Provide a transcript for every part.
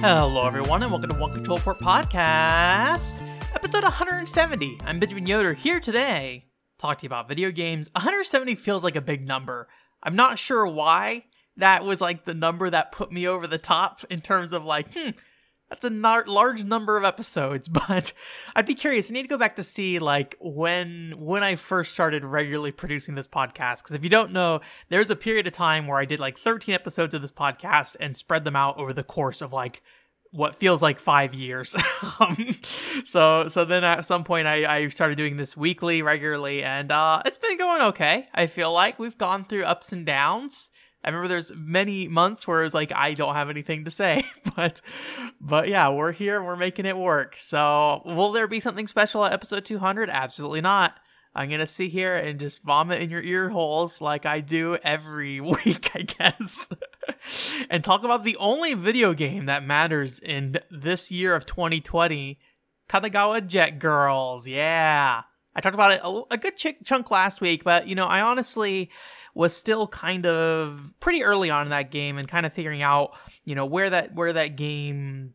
Hello, everyone, and welcome to One Control Port Podcast, episode 170. I'm Benjamin Yoder here today. Talk to you about video games. 170 feels like a big number. I'm not sure why that was like the number that put me over the top in terms of like, hmm, that's a not large number of episodes, but I'd be curious. I need to go back to see like when when I first started regularly producing this podcast. Because if you don't know, there's a period of time where I did like 13 episodes of this podcast and spread them out over the course of like what feels like five years. um, so so then at some point I, I started doing this weekly regularly, and uh, it's been going okay. I feel like we've gone through ups and downs. I remember there's many months where it was like I don't have anything to say, but but yeah, we're here and we're making it work. So will there be something special at episode 200? Absolutely not. I'm gonna sit here and just vomit in your ear holes like I do every week, I guess, and talk about the only video game that matters in this year of 2020, Kanagawa Jet Girls. Yeah, I talked about it a, a good ch- chunk last week, but you know, I honestly was still kind of pretty early on in that game and kind of figuring out, you know, where that where that game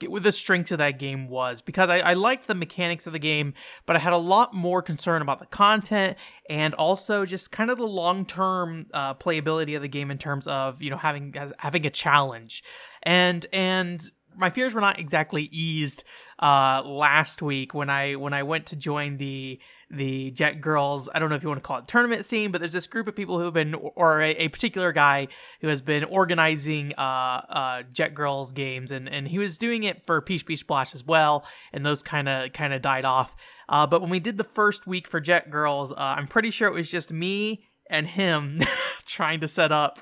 the strength of that game was because I, I, liked the mechanics of the game, but I had a lot more concern about the content and also just kind of the long term uh, playability of the game in terms of you know having having a challenge, and and my fears were not exactly eased uh, last week when I when I went to join the the Jet Girls. I don't know if you want to call it tournament scene, but there's this group of people who have been, or a, a particular guy who has been organizing uh, uh, Jet Girls games, and and he was doing it for Peach Beach Splash as well, and those kind of kind of died off. Uh, but when we did the first week for Jet Girls, uh, I'm pretty sure it was just me and him trying to set up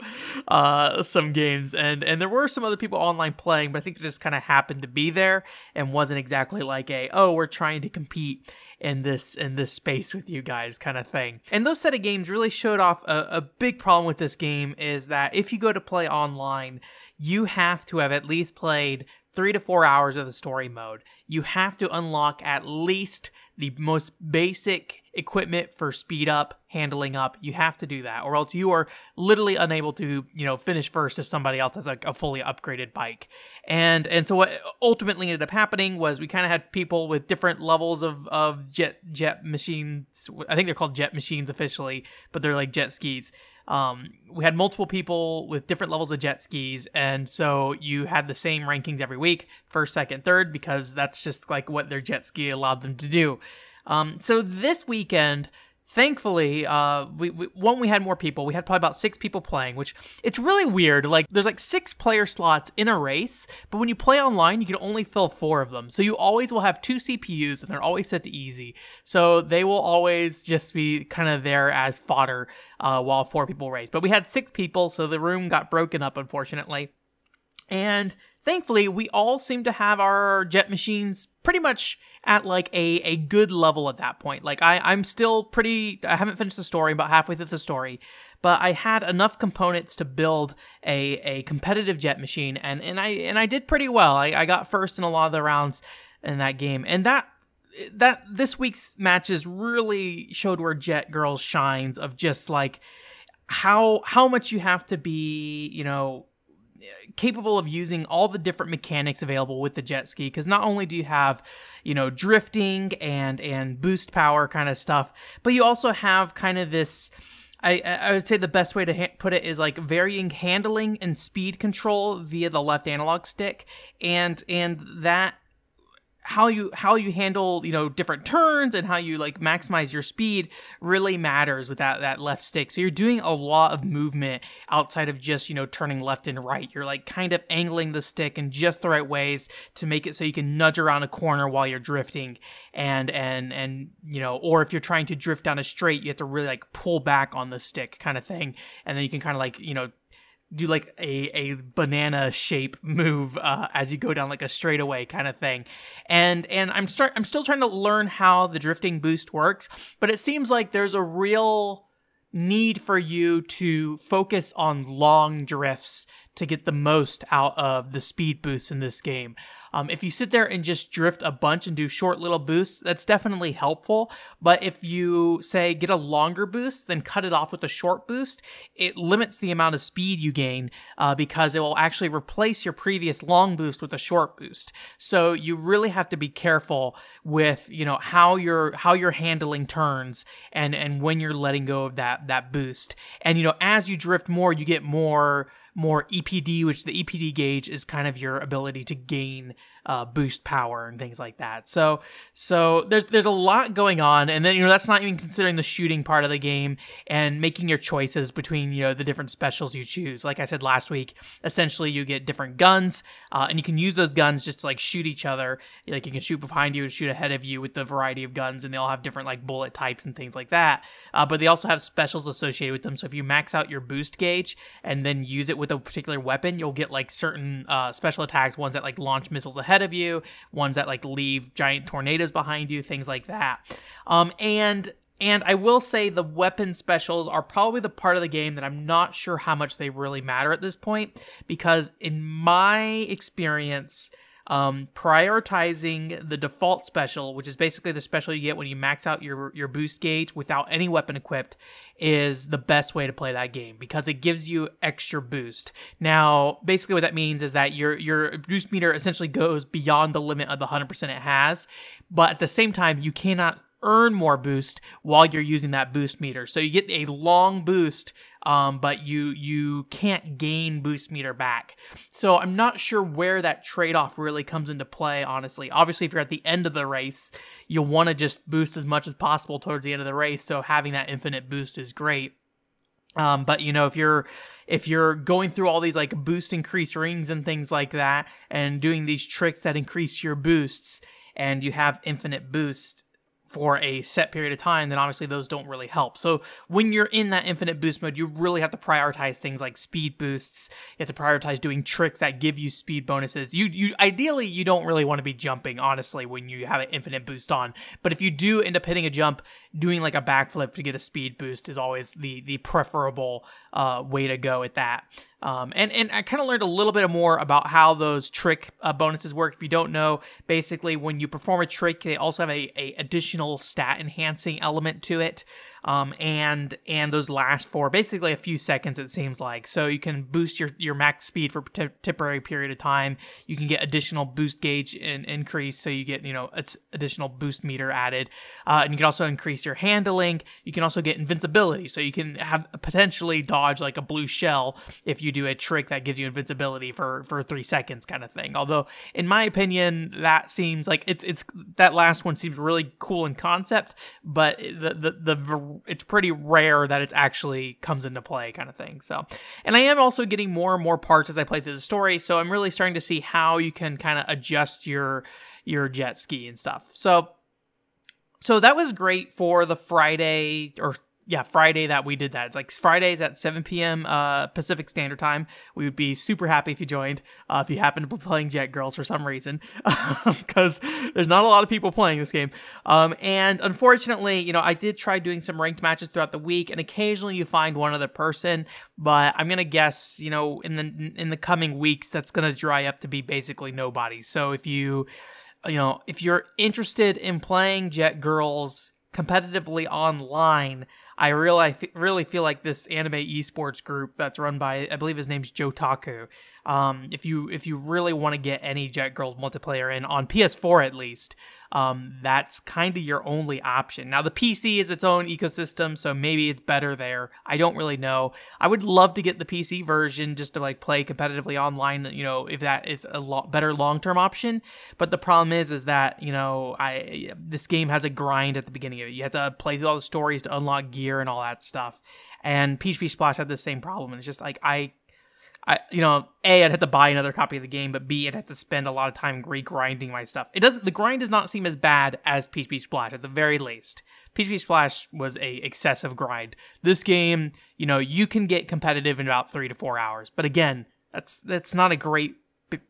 uh, some games. And and there were some other people online playing but i think it just kind of happened to be there and wasn't exactly like a oh we're trying to compete in this in this space with you guys kind of thing. And those set of games really showed off a, a big problem with this game is that if you go to play online you have to have at least played three to four hours of the story mode. You have to unlock at least the most basic equipment for speed up, handling up. You have to do that, or else you are literally unable to, you know, finish first if somebody else has like a fully upgraded bike. And and so what ultimately ended up happening was we kind of had people with different levels of of jet jet machines. I think they're called jet machines officially, but they're like jet skis. Um, we had multiple people with different levels of jet skis, and so you had the same rankings every week first, second, third because that's just like what their jet ski allowed them to do. Um, so this weekend, thankfully, uh, we, we one we had more people. We had probably about six people playing, which it's really weird. Like there's like six player slots in a race, but when you play online, you can only fill four of them. So you always will have two CPUs, and they're always set to easy. So they will always just be kind of there as fodder uh, while four people race. But we had six people, so the room got broken up, unfortunately. And thankfully, we all seem to have our jet machines pretty much at like a, a good level at that point. Like I, I'm still pretty I haven't finished the story, about halfway through the story, but I had enough components to build a, a competitive jet machine and, and I and I did pretty well. I, I got first in a lot of the rounds in that game. And that that this week's matches really showed where Jet Girls shines of just like how how much you have to be, you know, capable of using all the different mechanics available with the jet ski because not only do you have you know drifting and and boost power kind of stuff but you also have kind of this I, I would say the best way to ha- put it is like varying handling and speed control via the left analog stick and and that how you how you handle you know different turns and how you like maximize your speed really matters with that that left stick. So you're doing a lot of movement outside of just you know turning left and right. You're like kind of angling the stick in just the right ways to make it so you can nudge around a corner while you're drifting. And and and you know or if you're trying to drift down a straight you have to really like pull back on the stick kind of thing. And then you can kind of like you know do like a, a banana shape move uh, as you go down like a straightaway kind of thing and and i'm start i'm still trying to learn how the drifting boost works but it seems like there's a real need for you to focus on long drifts to get the most out of the speed boosts in this game. Um, if you sit there and just drift a bunch and do short little boosts, that's definitely helpful. But if you say get a longer boost, then cut it off with a short boost, it limits the amount of speed you gain uh, because it will actually replace your previous long boost with a short boost. So you really have to be careful with you know how you're how you're handling turns and and when you're letting go of that that boost. And you know as you drift more, you get more more EPD, which the EPD gauge is kind of your ability to gain uh, boost power and things like that. So so there's there's a lot going on, and then you know that's not even considering the shooting part of the game and making your choices between you know the different specials you choose. Like I said last week, essentially you get different guns, uh, and you can use those guns just to like shoot each other. Like you can shoot behind you and shoot ahead of you with the variety of guns, and they all have different like bullet types and things like that. Uh, but they also have specials associated with them. So if you max out your boost gauge and then use it with a particular weapon, you'll get like certain uh, special attacks, ones that like launch missiles ahead ahead of you, ones that like leave giant tornadoes behind you, things like that. Um, and and I will say the weapon specials are probably the part of the game that I'm not sure how much they really matter at this point because in my experience um, prioritizing the default special, which is basically the special you get when you max out your your boost gauge without any weapon equipped, is the best way to play that game because it gives you extra boost. Now, basically, what that means is that your your boost meter essentially goes beyond the limit of the hundred percent it has, but at the same time, you cannot earn more boost while you're using that boost meter. So you get a long boost, um, but you you can't gain boost meter back. So I'm not sure where that trade off really comes into play. Honestly, obviously, if you're at the end of the race, you'll want to just boost as much as possible towards the end of the race. So having that infinite boost is great. Um, but you know, if you're if you're going through all these like boost increase rings and things like that, and doing these tricks that increase your boosts, and you have infinite boost, for a set period of time, then obviously those don't really help. So when you're in that infinite boost mode, you really have to prioritize things like speed boosts. You have to prioritize doing tricks that give you speed bonuses. You you ideally you don't really want to be jumping, honestly, when you have an infinite boost on. But if you do end up hitting a jump, doing like a backflip to get a speed boost is always the the preferable uh, way to go at that. Um, and and I kind of learned a little bit more about how those trick uh, bonuses work. If you don't know, basically when you perform a trick, they also have a, a additional stat enhancing element to it um, and and those last for basically a few seconds it seems like. So you can boost your your max speed for a temporary period of time. You can get additional boost gauge and increase, so you get you know additional boost meter added, uh, and you can also increase your handling. You can also get invincibility, so you can have potentially dodge like a blue shell if you do a trick that gives you invincibility for for three seconds, kind of thing. Although in my opinion, that seems like it's it's that last one seems really cool in concept, but the the the it's pretty rare that it actually comes into play kind of thing. So, and I am also getting more and more parts as I play through the story. So I'm really starting to see how you can kind of adjust your your jet ski and stuff. So, so that was great for the Friday or yeah, Friday that we did that. It's like Fridays at 7 p.m. Uh, Pacific Standard Time. We would be super happy if you joined, uh, if you happen to be playing Jet Girls for some reason, because there's not a lot of people playing this game. Um, and unfortunately, you know, I did try doing some ranked matches throughout the week, and occasionally you find one other person, but I'm gonna guess, you know, in the in the coming weeks, that's gonna dry up to be basically nobody. So if you you know, if you're interested in playing Jet Girls competitively online, I really, really feel like this anime esports group that's run by, I believe his name's Jotaku. Um, if you if you really want to get any Jet Girls multiplayer in on PS4 at least, um, that's kind of your only option. Now, the PC is its own ecosystem, so maybe it's better there. I don't really know. I would love to get the PC version just to like play competitively online, you know, if that is a lot better long term option. But the problem is, is that, you know, I this game has a grind at the beginning of it. You have to play through all the stories to unlock gear and all that stuff. And PHP Splash had the same problem. And it's just like, I I, you know, a I'd have to buy another copy of the game, but B I'd have to spend a lot of time regrinding my stuff. It doesn't. The grind does not seem as bad as PHP Splash at the very least. PHP Splash was a excessive grind. This game, you know, you can get competitive in about three to four hours, but again, that's that's not a great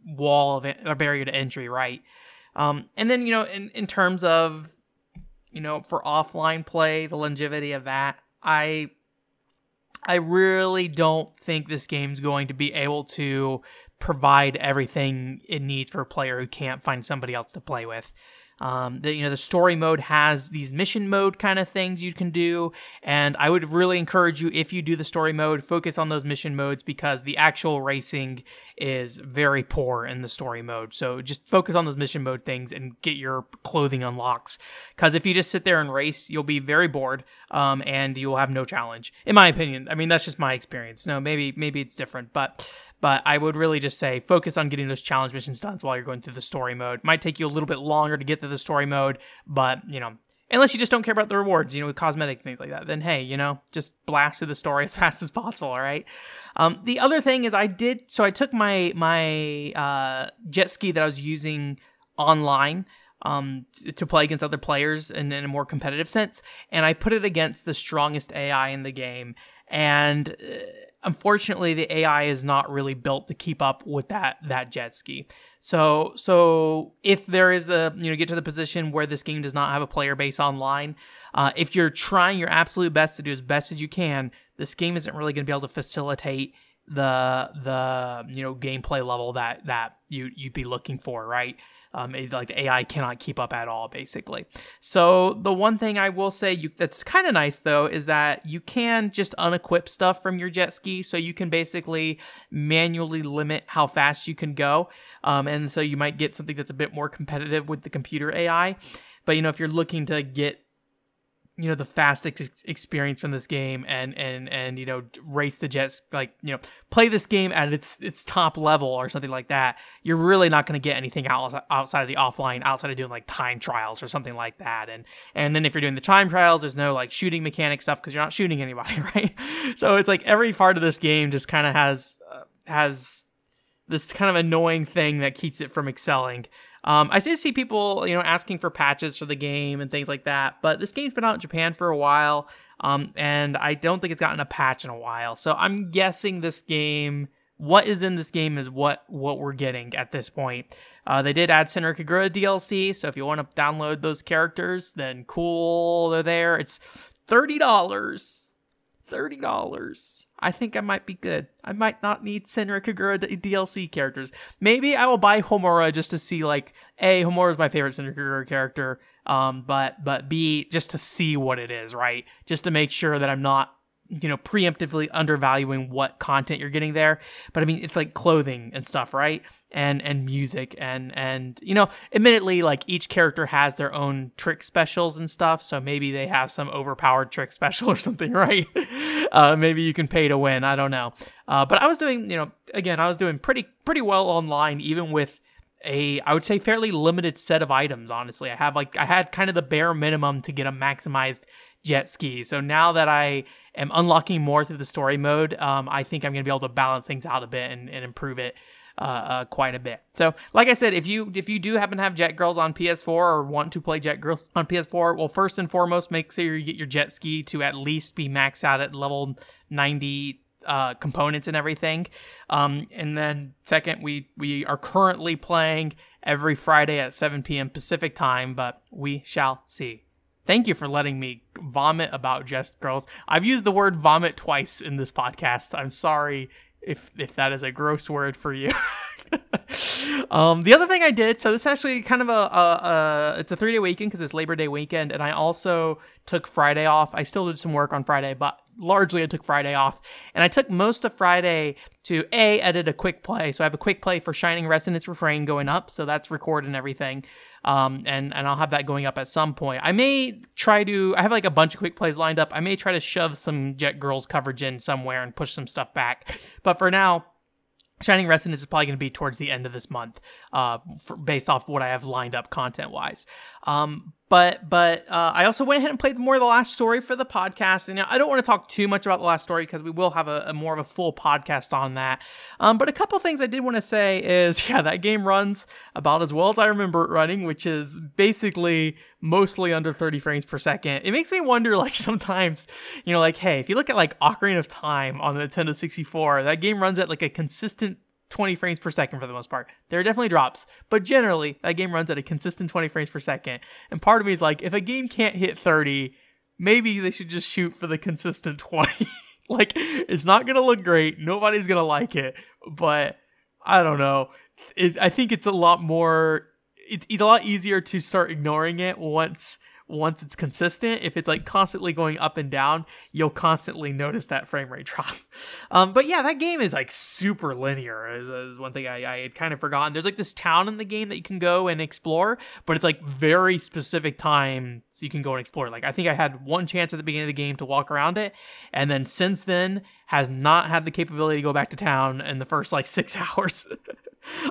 wall of a barrier to entry, right? Um, and then you know, in in terms of you know, for offline play, the longevity of that, I I really don't think this game's going to be able to provide everything it needs for a player who can't find somebody else to play with. Um, the, you know, the story mode has these mission mode kind of things you can do, and I would really encourage you if you do the story mode, focus on those mission modes because the actual racing is very poor in the story mode. So just focus on those mission mode things and get your clothing unlocks. Because if you just sit there and race, you'll be very bored, um, and you will have no challenge, in my opinion. I mean, that's just my experience. No, maybe maybe it's different, but but I would really just say focus on getting those challenge missions done while you're going through the story mode. Might take you a little bit longer to get to the story mode, but you know, unless you just don't care about the rewards, you know, with cosmetic things like that, then hey, you know, just blast through the story as fast as possible. All right. Um, the other thing is, I did so I took my my uh, jet ski that I was using online um, to play against other players in, in, a more competitive sense, and I put it against the strongest AI in the game, and. Uh, unfortunately the AI is not really built to keep up with that that jet ski. So so if there is a you know get to the position where this game does not have a player base online, uh, if you're trying your absolute best to do as best as you can, this game isn't really going to be able to facilitate the the you know gameplay level that that you you'd be looking for, right? Um, it, like the AI cannot keep up at all, basically. So the one thing I will say you, that's kind of nice though is that you can just unequip stuff from your jet ski, so you can basically manually limit how fast you can go, um, and so you might get something that's a bit more competitive with the computer AI. But you know, if you're looking to get you know the fastest ex- experience from this game and and and you know race the jets like you know play this game at its its top level or something like that you're really not going to get anything out, outside of the offline outside of doing like time trials or something like that. And and then if you're doing the time trials there's no like shooting mechanic stuff because you're not shooting anybody right? So it's like every part of this game just kind of has uh, has this kind of annoying thing that keeps it from excelling um, I did see people, you know, asking for patches for the game and things like that, but this game's been out in Japan for a while, um, and I don't think it's gotten a patch in a while. So I'm guessing this game, what is in this game, is what what we're getting at this point. Uh, they did add Senran Kagura DLC, so if you want to download those characters, then cool, they're there. It's thirty dollars $30. I think I might be good. I might not need Senran Kagura DLC characters. Maybe I will buy Homura just to see like A, Homura is my favorite Senran Kagura character. Um, but but B, just to see what it is, right? Just to make sure that I'm not you know, preemptively undervaluing what content you're getting there. But I mean, it's like clothing and stuff, right? And and music and and you know, admittedly, like each character has their own trick specials and stuff. So maybe they have some overpowered trick special or something, right? Uh, maybe you can pay to win. I don't know. Uh, but I was doing, you know, again, I was doing pretty pretty well online, even with a I would say fairly limited set of items honestly. I have like I had kind of the bare minimum to get a maximized jet ski. So now that I am unlocking more through the story mode, um, I think I'm going to be able to balance things out a bit and, and improve it uh, uh, quite a bit. So, like I said, if you if you do happen to have Jet Girls on PS4 or want to play Jet Girls on PS4, well, first and foremost, make sure you get your jet ski to at least be maxed out at level 90 uh, components and everything. Um, and then second, we we are currently playing every Friday at 7 p.m. Pacific time, but we shall see. Thank you for letting me vomit about Jet Girls. I've used the word vomit twice in this podcast. I'm sorry if if that is a gross word for you. um, the other thing I did, so this is actually kind of a, a, a it's a three day weekend because it's Labor Day weekend, and I also took Friday off. I still did some work on Friday, but largely I took Friday off. And I took most of Friday to A, edit a quick play. So I have a quick play for Shining Resonance Refrain going up. So that's recorded and everything. Um, and, and I'll have that going up at some point. I may try to, I have like a bunch of quick plays lined up. I may try to shove some Jet Girls coverage in somewhere and push some stuff back. But for now, Shining Resonance is probably going to be towards the end of this month, uh, for, based off what I have lined up content wise. Um, but but uh, I also went ahead and played more of the last story for the podcast, and I don't want to talk too much about the last story because we will have a, a, more of a full podcast on that. Um, but a couple things I did want to say is, yeah, that game runs about as well as I remember it running, which is basically mostly under 30 frames per second. It makes me wonder, like sometimes, you know, like hey, if you look at like Ocarina of Time on the Nintendo 64, that game runs at like a consistent 20 frames per second for the most part. There are definitely drops, but generally that game runs at a consistent 20 frames per second. And part of me is like, if a game can't hit 30, maybe they should just shoot for the consistent 20. like it's not gonna look great. Nobody's gonna like it, but I don't know. It, I think it's a lot more. It's, it's a lot easier to start ignoring it once once it's consistent. If it's like constantly going up and down, you'll constantly notice that frame rate drop. Um, but yeah, that game is like super linear. Is, is one thing I, I had kind of forgotten. There's like this town in the game that you can go and explore, but it's like very specific time so you can go and explore. Like I think I had one chance at the beginning of the game to walk around it, and then since then has not had the capability to go back to town in the first like six hours.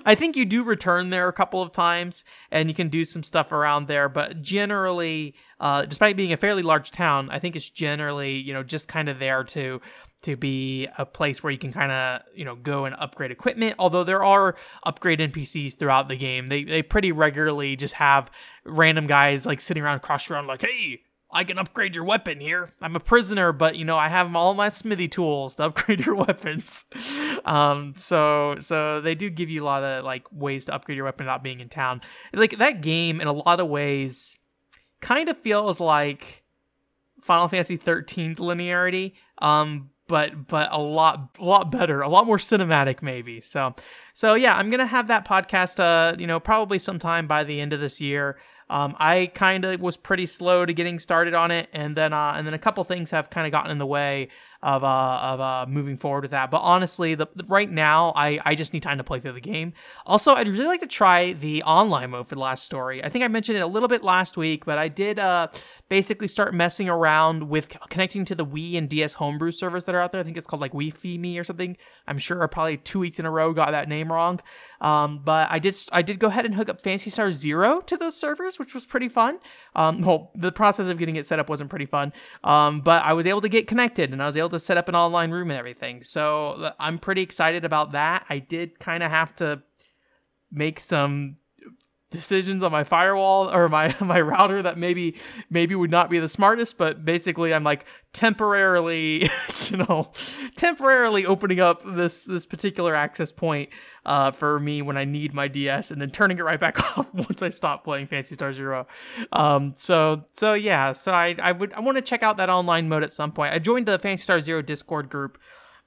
I think you do return there a couple of times and you can do some stuff around there, but generally, uh, despite being a fairly large town, I think it's generally, you know, just kind of there to to be a place where you can kind of, you know, go and upgrade equipment. Although there are upgrade NPCs throughout the game. They they pretty regularly just have random guys like sitting around across around like, "Hey, I can upgrade your weapon here. I'm a prisoner, but you know I have all my smithy tools to upgrade your weapons. Um, so so they do give you a lot of like ways to upgrade your weapon without being in town. Like that game, in a lot of ways, kind of feels like Final Fantasy 13's linearity. Um, but but a lot a lot better, a lot more cinematic maybe. So so yeah, I'm gonna have that podcast. Uh, you know, probably sometime by the end of this year. Um, I kind of was pretty slow to getting started on it, and then uh, and then a couple things have kind of gotten in the way of uh, of uh, moving forward with that. But honestly, the, the, right now, I, I just need time to play through the game. Also, I'd really like to try the online mode for the last story. I think I mentioned it a little bit last week, but I did uh, basically start messing around with connecting to the Wii and DS homebrew servers that are out there. I think it's called like Wi-Fi Me or something. I'm sure I probably two weeks in a row got that name wrong. Um, but I did I did go ahead and hook up Phantasy Star Zero to those servers, which was pretty fun. Um, well, the process of getting it set up wasn't pretty fun, um, but I was able to get connected and I was able to set up an online room and everything. So I'm pretty excited about that. I did kind of have to make some decisions on my firewall or my my router that maybe maybe would not be the smartest but basically i'm like temporarily you know temporarily opening up this this particular access point uh, for me when i need my ds and then turning it right back off once i stop playing Phantasy Star Zero. Um so so yeah so i i would i want to check out that online mode at some point. I joined the Phantasy Star Zero discord group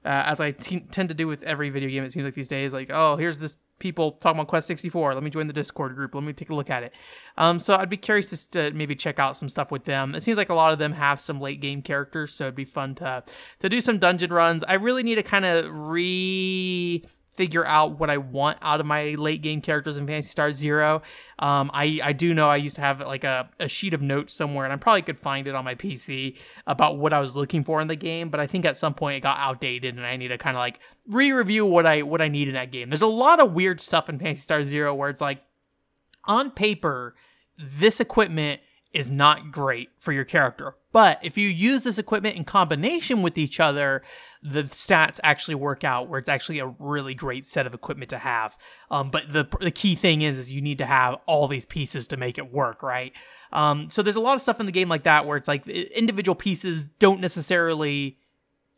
uh, as I t- tend to do with every video game, it seems like these days, like, oh, here's this people talking about Quest 64. Let me join the Discord group. Let me take a look at it. Um, so I'd be curious to, maybe check out some stuff with them. It seems like a lot of them have some late game characters, so it'd be fun to to do some dungeon runs. I really need to kind of re figure out what I want out of my late game characters in Phantasy Star Zero. Um, I, I do know I used to have like a, a sheet of notes somewhere, and I probably could find it on my PC about what I was looking for in the game. But I think at some point it got outdated, and I need to kind of like re-review what I what I need in that game. There's a lot of weird stuff in Phantasy Star Zero where it's like on paper this equipment is not great for your character. But if you use this equipment in combination with each other, the stats actually work out where it's actually a really great set of equipment to have. Um, but the the key thing is, is you need to have all these pieces to make it work, right? Um, so there's a lot of stuff in the game like that where it's like individual pieces don't necessarily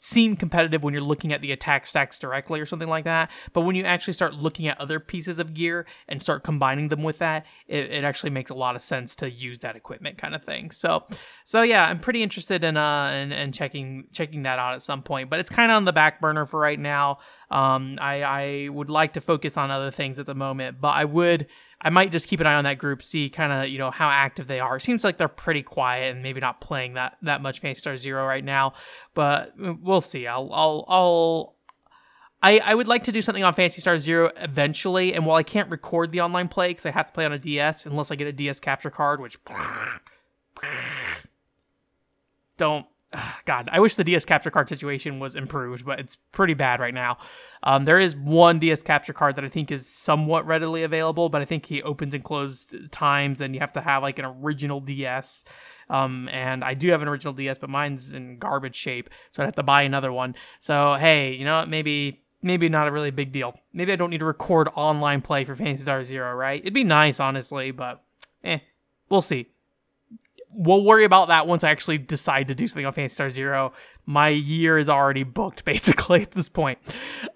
seem competitive when you're looking at the attack stacks directly or something like that. But when you actually start looking at other pieces of gear and start combining them with that, it, it actually makes a lot of sense to use that equipment kind of thing. So, so yeah, I'm pretty interested in uh in, in checking checking that out at some point. But it's kind of on the back burner for right now. Um, I I would like to focus on other things at the moment, but I would I might just keep an eye on that group, see kind of you know how active they are. It seems like they're pretty quiet and maybe not playing that that much Phantasy Star Zero right now, but uh, we'll see. I'll I'll I'll. I, I would like to do something on Phantasy Star Zero eventually, and while I can't record the online play because I have to play on a DS unless I get a DS capture card, which don't God, I wish the DS capture card situation was improved, but it's pretty bad right now. Um, there is one DS capture card that I think is somewhat readily available, but I think he opens and closes times, and you have to have like an original DS. Um, and I do have an original DS, but mine's in garbage shape, so I'd have to buy another one. So hey, you know what? Maybe maybe not a really big deal. Maybe I don't need to record online play for Phantasy Star Zero, right? It'd be nice, honestly, but eh, we'll see we'll worry about that once I actually decide to do something on Phantasy Star Zero. My year is already booked basically at this point.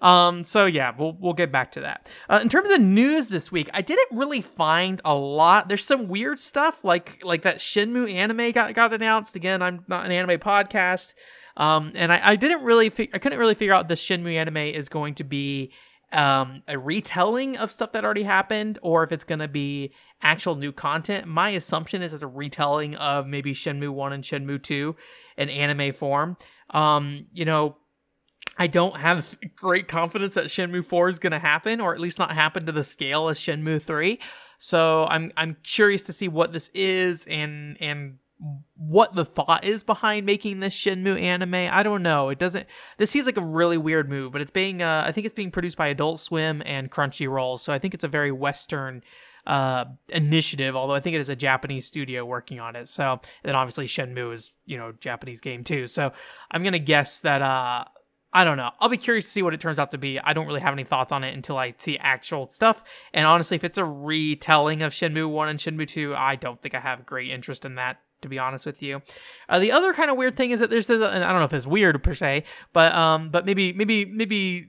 Um, so yeah, we'll we'll get back to that. Uh, in terms of news this week, I didn't really find a lot. There's some weird stuff like like that Shenmue anime got got announced. Again, I'm not an anime podcast. Um, and I, I didn't really, fi- I couldn't really figure out this Shenmue anime is going to be um, a retelling of stuff that already happened or if it's going to be actual new content. My assumption is it's a retelling of maybe Shenmue 1 and Shenmue 2 in anime form. Um, you know, I don't have great confidence that Shenmue 4 is going to happen or at least not happen to the scale as Shenmue 3. So I'm I'm curious to see what this is and and what the thought is behind making this Shenmue anime. I don't know. It doesn't. This seems like a really weird move, but it's being. Uh, I think it's being produced by Adult Swim and Crunchyroll, so I think it's a very Western uh, initiative. Although I think it is a Japanese studio working on it. So then obviously Shenmue is you know Japanese game too. So I'm gonna guess that. Uh, I don't know. I'll be curious to see what it turns out to be. I don't really have any thoughts on it until I see actual stuff. And honestly, if it's a retelling of Shenmue 1 and Shenmue 2, I don't think I have great interest in that to be honest with you. Uh, the other kind of weird thing is that there's this, and I don't know if it's weird per se, but um, but maybe maybe maybe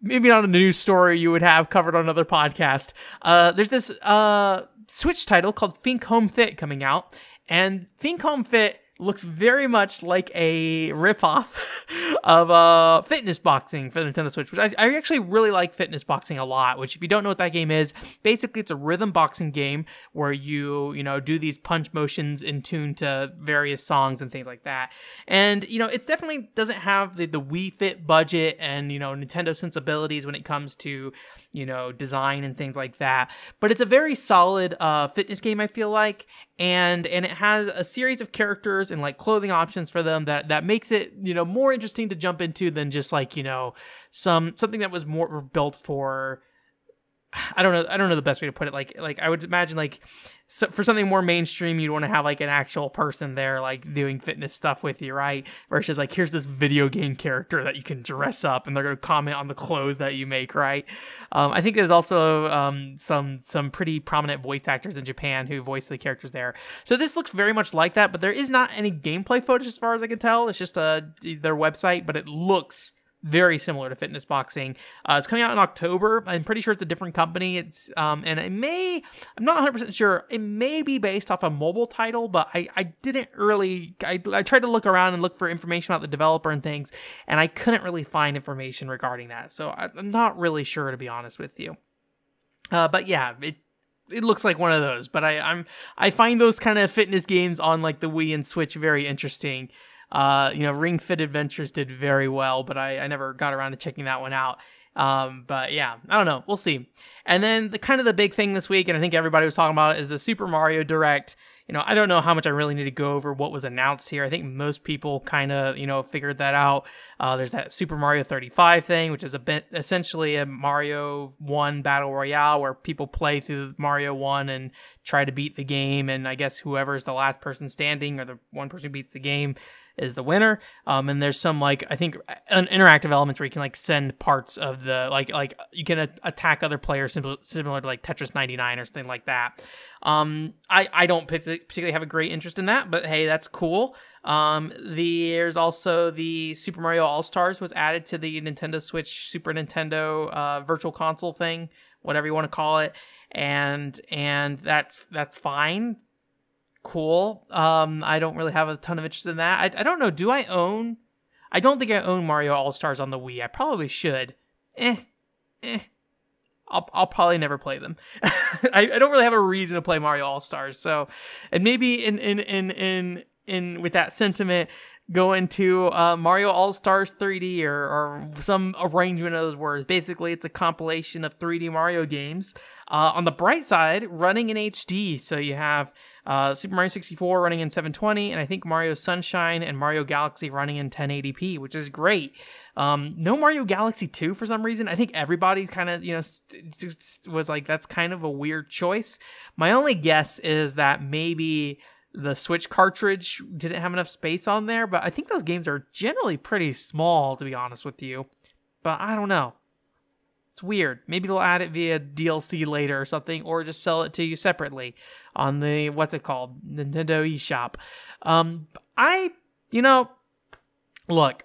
maybe not a news story you would have covered on another podcast. Uh, there's this uh Switch title called Fink Home Fit coming out, and Fink Home Fit looks very much like a ripoff of uh, fitness boxing for the Nintendo Switch, which I, I, actually really like fitness boxing a lot. Which, if you don't know what that game is, basically it's a rhythm boxing game where you you know do these punch motions in tune to various songs and things like that. And you know, it definitely doesn't have the the Wii Fit budget and you know Nintendo sensibilities when it comes to you know design and things like that. But it's a very solid uh, fitness game. I feel like, and and it has a series of characters and like clothing options for them that that makes it you know more interesting to jump into than just like you know some something that was more built for I don't know. I don't know the best way to put it. Like, like I would imagine, like, so for something more mainstream, you'd want to have like an actual person there, like doing fitness stuff with you, right? Versus like, here's this video game character that you can dress up, and they're going to comment on the clothes that you make, right? Um, I think there's also um, some some pretty prominent voice actors in Japan who voice the characters there. So this looks very much like that, but there is not any gameplay footage as far as I can tell. It's just uh, their website, but it looks very similar to fitness boxing. Uh, it's coming out in October. I'm pretty sure it's a different company. It's um, and it may I'm not 100 percent sure. It may be based off a mobile title, but I I didn't really I I tried to look around and look for information about the developer and things, and I couldn't really find information regarding that. So I'm not really sure to be honest with you. Uh, but yeah, it it looks like one of those. But I I'm I find those kind of fitness games on like the Wii and Switch very interesting. Uh, you know, Ring Fit Adventures did very well, but I, I never got around to checking that one out. Um, but yeah, I don't know. We'll see. And then the kind of the big thing this week, and I think everybody was talking about it, is the Super Mario Direct. You know, I don't know how much I really need to go over what was announced here. I think most people kind of, you know, figured that out. Uh, there's that Super Mario 35 thing, which is a bit essentially a Mario 1 battle royale where people play through Mario 1 and try to beat the game. And I guess whoever's the last person standing or the one person who beats the game is the winner. Um, and there's some like I think an interactive elements where you can like send parts of the like like you can a- attack other players similar, similar to like Tetris 99 or something like that. Um, I I don't particularly have a great interest in that, but hey, that's cool. Um, the, there's also the Super Mario All Stars was added to the Nintendo Switch Super Nintendo uh, Virtual Console thing, whatever you want to call it, and and that's that's fine cool. Um, I don't really have a ton of interest in that. I, I don't know. Do I own? I don't think I own Mario All Stars on the Wii. I probably should. Eh, eh. I'll I'll probably never play them. I, I don't really have a reason to play Mario All Stars. So, and maybe in in in in in with that sentiment, go into uh, Mario All Stars 3D or, or some arrangement of those words. Basically, it's a compilation of 3D Mario games. Uh, on the bright side, running in HD. So you have uh, Super Mario 64 running in 720, and I think Mario Sunshine and Mario Galaxy running in 1080p, which is great. Um, no Mario Galaxy 2 for some reason. I think everybody kind of, you know, was like, that's kind of a weird choice. My only guess is that maybe the Switch cartridge didn't have enough space on there, but I think those games are generally pretty small, to be honest with you. But I don't know. It's weird. Maybe they'll add it via DLC later or something, or just sell it to you separately on the what's it called Nintendo eShop. Um, I, you know, look,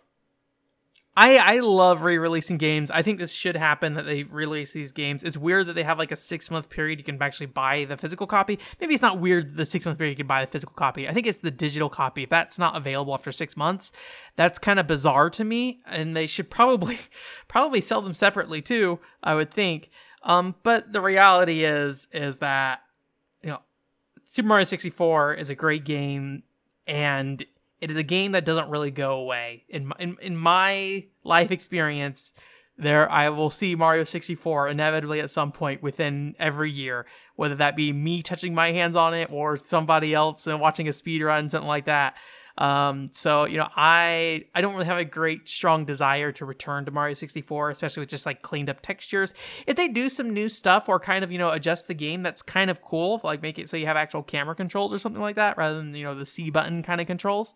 I I love re-releasing games. I think this should happen that they release these games. It's weird that they have like a six month period you can actually buy the physical copy. Maybe it's not weird the six month period you can buy the physical copy. I think it's the digital copy. If that's not available after six months, that's kind of bizarre to me. And they should probably probably sell them separately too. I would think. Um, but the reality is is that you know Super Mario 64 is a great game and it is a game that doesn't really go away. In in in my life experience, there I will see Mario 64 inevitably at some point within every year, whether that be me touching my hands on it or somebody else and watching a speed run, something like that. Um, so you know, I I don't really have a great strong desire to return to Mario 64, especially with just like cleaned up textures. If they do some new stuff or kind of you know adjust the game, that's kind of cool. Like make it so you have actual camera controls or something like that, rather than you know the C button kind of controls.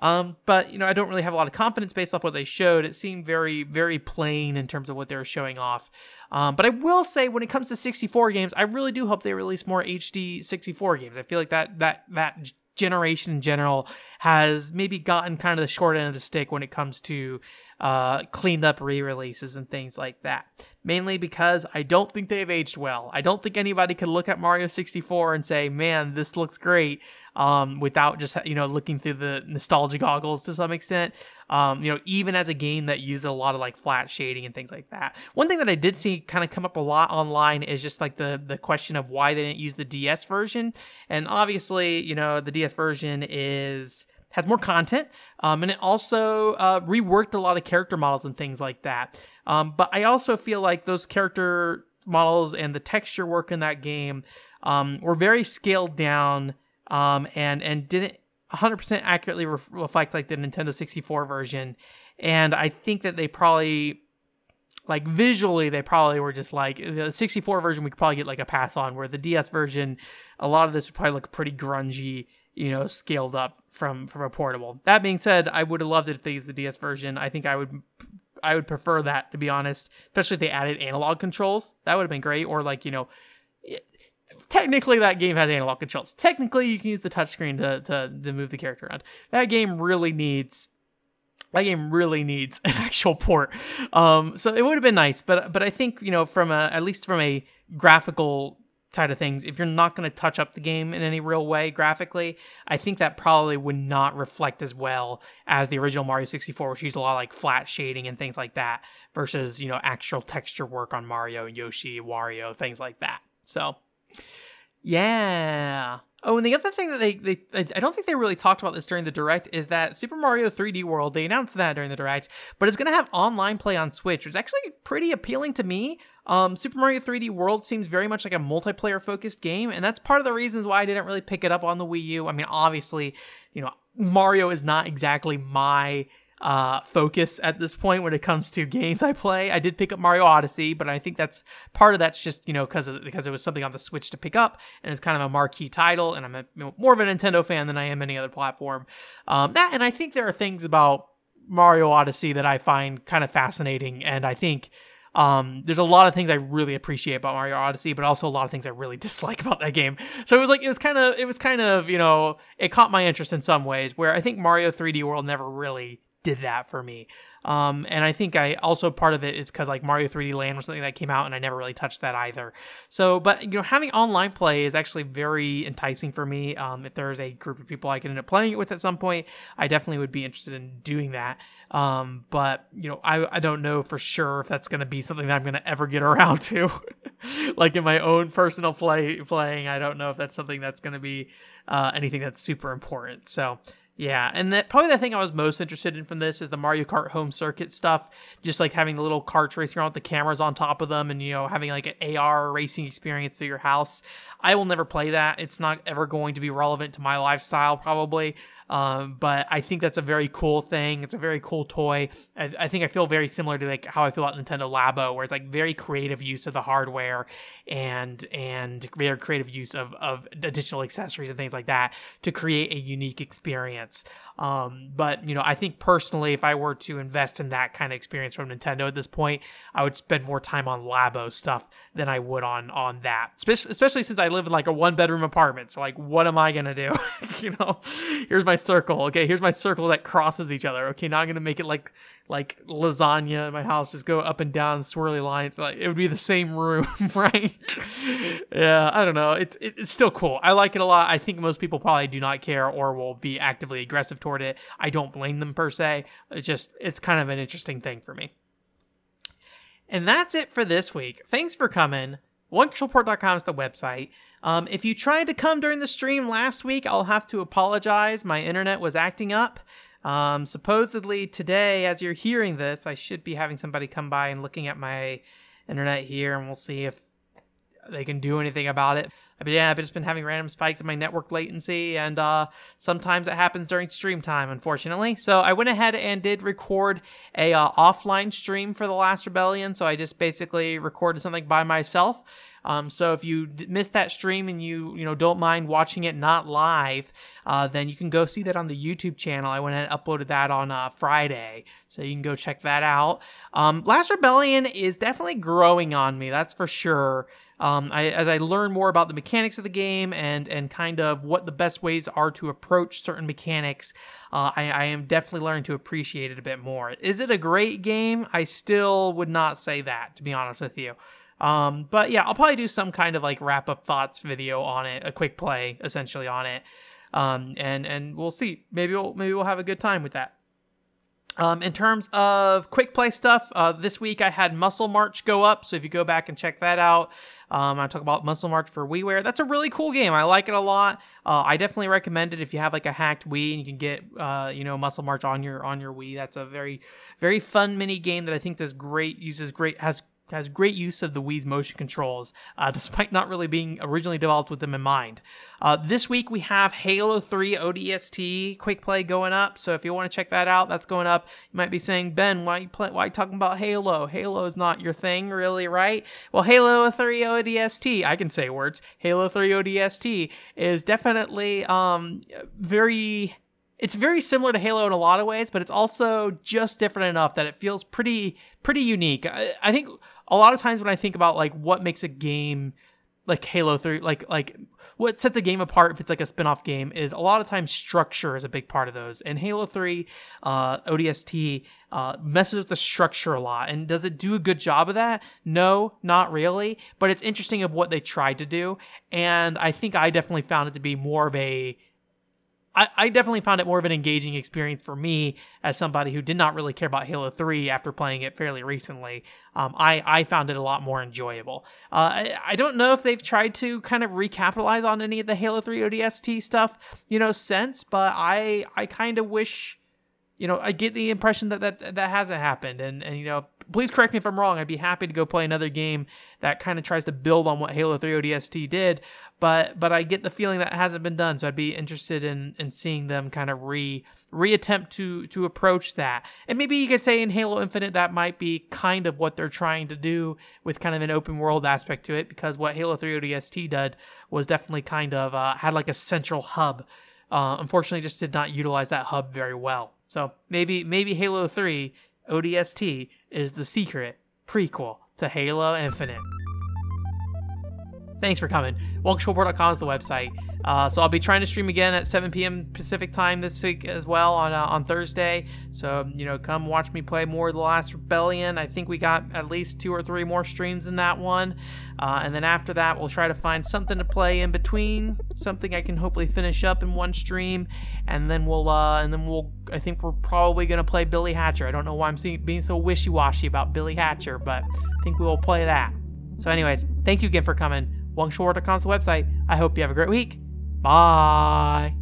Um, but you know, I don't really have a lot of confidence based off what they showed. It seemed very, very plain in terms of what they were showing off. Um, but I will say, when it comes to 64 games, I really do hope they release more HD 64 games. I feel like that that that generation in general has maybe gotten kind of the short end of the stick when it comes to uh, cleaned up re-releases and things like that. Mainly because I don't think they've aged well. I don't think anybody could look at Mario 64 and say, "Man, this looks great," um, without just you know looking through the nostalgia goggles to some extent. Um, you know, even as a game that uses a lot of like flat shading and things like that. One thing that I did see kind of come up a lot online is just like the the question of why they didn't use the DS version. And obviously, you know, the DS version is has more content, um, and it also uh, reworked a lot of character models and things like that. Um, but I also feel like those character models and the texture work in that game um, were very scaled down um, and and didn't 100% accurately re- reflect like the Nintendo 64 version. And I think that they probably like visually they probably were just like the 64 version we could probably get like a pass on where the DS version a lot of this would probably look pretty grungy you know, scaled up from from a portable. That being said, I would have loved it if they used the DS version. I think I would I would prefer that to be honest, especially if they added analog controls. That would have been great. Or like you know, it, technically that game has analog controls. Technically, you can use the touchscreen to, to to move the character around. That game really needs that game really needs an actual port. Um, so it would have been nice, but but I think you know from a at least from a graphical side of things, if you're not going to touch up the game in any real way graphically, I think that probably would not reflect as well as the original Mario 64, which used a lot of like flat shading and things like that, versus, you know, actual texture work on Mario, Yoshi, Wario, things like that. So, yeah. Oh, and the other thing that they, they I don't think they really talked about this during the direct is that Super Mario 3D World, they announced that during the direct, but it's going to have online play on Switch, which is actually pretty appealing to me. Um, Super Mario 3D World seems very much like a multiplayer focused game, and that's part of the reasons why I didn't really pick it up on the Wii U. I mean, obviously, you know, Mario is not exactly my uh, focus at this point when it comes to games I play. I did pick up Mario Odyssey, but I think that's part of that's just you know because because it was something on the Switch to pick up, and it's kind of a marquee title, and I'm a, you know, more of a Nintendo fan than I am any other platform. Um, that and I think there are things about Mario Odyssey that I find kind of fascinating, and I think um, there's a lot of things I really appreciate about Mario Odyssey, but also a lot of things I really dislike about that game. So it was like it was kind of it was kind of you know it caught my interest in some ways. Where I think Mario 3D World never really did that for me. Um, and I think I also part of it is because like Mario 3D Land was something that came out and I never really touched that either. So, but you know, having online play is actually very enticing for me. Um, if there's a group of people I can end up playing it with at some point, I definitely would be interested in doing that. Um, but you know, I, I don't know for sure if that's going to be something that I'm going to ever get around to. like in my own personal play playing, I don't know if that's something that's going to be uh, anything that's super important. So yeah, and that probably the thing I was most interested in from this is the Mario Kart home circuit stuff. Just like having the little carts racing around with the cameras on top of them, and you know having like an AR racing experience to your house. I will never play that. It's not ever going to be relevant to my lifestyle, probably. Um, but I think that's a very cool thing. It's a very cool toy. I, I, think I feel very similar to like how I feel about Nintendo Labo, where it's like very creative use of the hardware and and very creative use of of additional accessories and things like that to create a unique experience. Um, but you know, I think personally, if I were to invest in that kind of experience from Nintendo at this point, I would spend more time on Labo stuff than I would on on that. Especially, especially since I live in like a one bedroom apartment. So like, what am I gonna do? you know, here's my circle. Okay, here's my circle that crosses each other. Okay, now I'm gonna make it like like lasagna in my house just go up and down swirly lines like it would be the same room right? Yeah i don't know. It's it's still cool. I like it a lot. I think most people probably do not care or will be actively aggressive toward it. I don't blame them per se. It's just it's kind of an interesting thing for me. And that's it for this week. Thanks for coming. OneControlPort.com is the website. Um, if you tried to come during the stream last week, I'll have to apologize. My internet was acting up. Um, supposedly today, as you're hearing this, I should be having somebody come by and looking at my internet here, and we'll see if they can do anything about it. But yeah, I've just been having random spikes in my network latency, and uh, sometimes it happens during stream time, unfortunately. So I went ahead and did record a uh, offline stream for the Last Rebellion. So I just basically recorded something by myself um, so if you missed that stream and you you know don't mind watching it not live, uh, then you can go see that on the YouTube channel. I went and uploaded that on uh, Friday, so you can go check that out. Um, Last Rebellion is definitely growing on me, that's for sure. Um, I, as I learn more about the mechanics of the game and and kind of what the best ways are to approach certain mechanics, uh, I, I, am definitely learning to appreciate it a bit more. Is it a great game? I still would not say that, to be honest with you. Um, but yeah, I'll probably do some kind of like wrap up thoughts video on it, a quick play essentially on it. Um, and and we'll see. Maybe we'll maybe we'll have a good time with that. Um, in terms of quick play stuff, uh, this week I had Muscle March go up. So if you go back and check that out, um, I talk about Muscle March for WiiWare. That's a really cool game. I like it a lot. Uh, I definitely recommend it if you have like a hacked Wii and you can get uh, you know Muscle March on your on your Wii. That's a very very fun mini game that I think does great uses great has has great use of the Wii's motion controls, uh, despite not really being originally developed with them in mind. Uh, this week we have Halo 3 ODST quick play going up, so if you want to check that out, that's going up. You might be saying, Ben, why you play, why you talking about Halo? Halo is not your thing, really, right? Well, Halo 3 ODST, I can say words. Halo 3 ODST is definitely um, very it's very similar to Halo in a lot of ways, but it's also just different enough that it feels pretty pretty unique. I, I think a lot of times when I think about like what makes a game like Halo 3 like like what sets a game apart if it's like a spin-off game is a lot of times structure is a big part of those. And Halo 3 uh, ODST uh, messes with the structure a lot. And does it do a good job of that? No, not really. But it's interesting of what they tried to do. And I think I definitely found it to be more of a I, I definitely found it more of an engaging experience for me as somebody who did not really care about Halo 3 after playing it fairly recently. Um, I, I found it a lot more enjoyable. Uh, I, I don't know if they've tried to kind of recapitalize on any of the Halo 3 ODST stuff, you know, since, but I, I kind of wish you know, I get the impression that that, that hasn't happened. And, and, you know, please correct me if I'm wrong. I'd be happy to go play another game that kind of tries to build on what Halo 3 ODST did. But, but I get the feeling that hasn't been done. So I'd be interested in, in seeing them kind of re, reattempt to, to approach that. And maybe you could say in Halo Infinite, that might be kind of what they're trying to do with kind of an open world aspect to it. Because what Halo 3 ODST did was definitely kind of, uh, had like a central hub. Uh, unfortunately, just did not utilize that hub very well. So maybe maybe Halo 3 ODST is the secret prequel to Halo Infinite. Thanks for coming. OneControlPort.com is the website. Uh, so I'll be trying to stream again at 7 p.m. Pacific time this week as well on uh, on Thursday. So you know, come watch me play more of the Last Rebellion. I think we got at least two or three more streams in that one, uh, and then after that, we'll try to find something to play in between, something I can hopefully finish up in one stream, and then we'll uh, and then we'll. I think we're probably gonna play Billy Hatcher. I don't know why I'm seeing, being so wishy-washy about Billy Hatcher, but I think we will play that. So, anyways, thank you again for coming. Is the website. I hope you have a great week. Bye.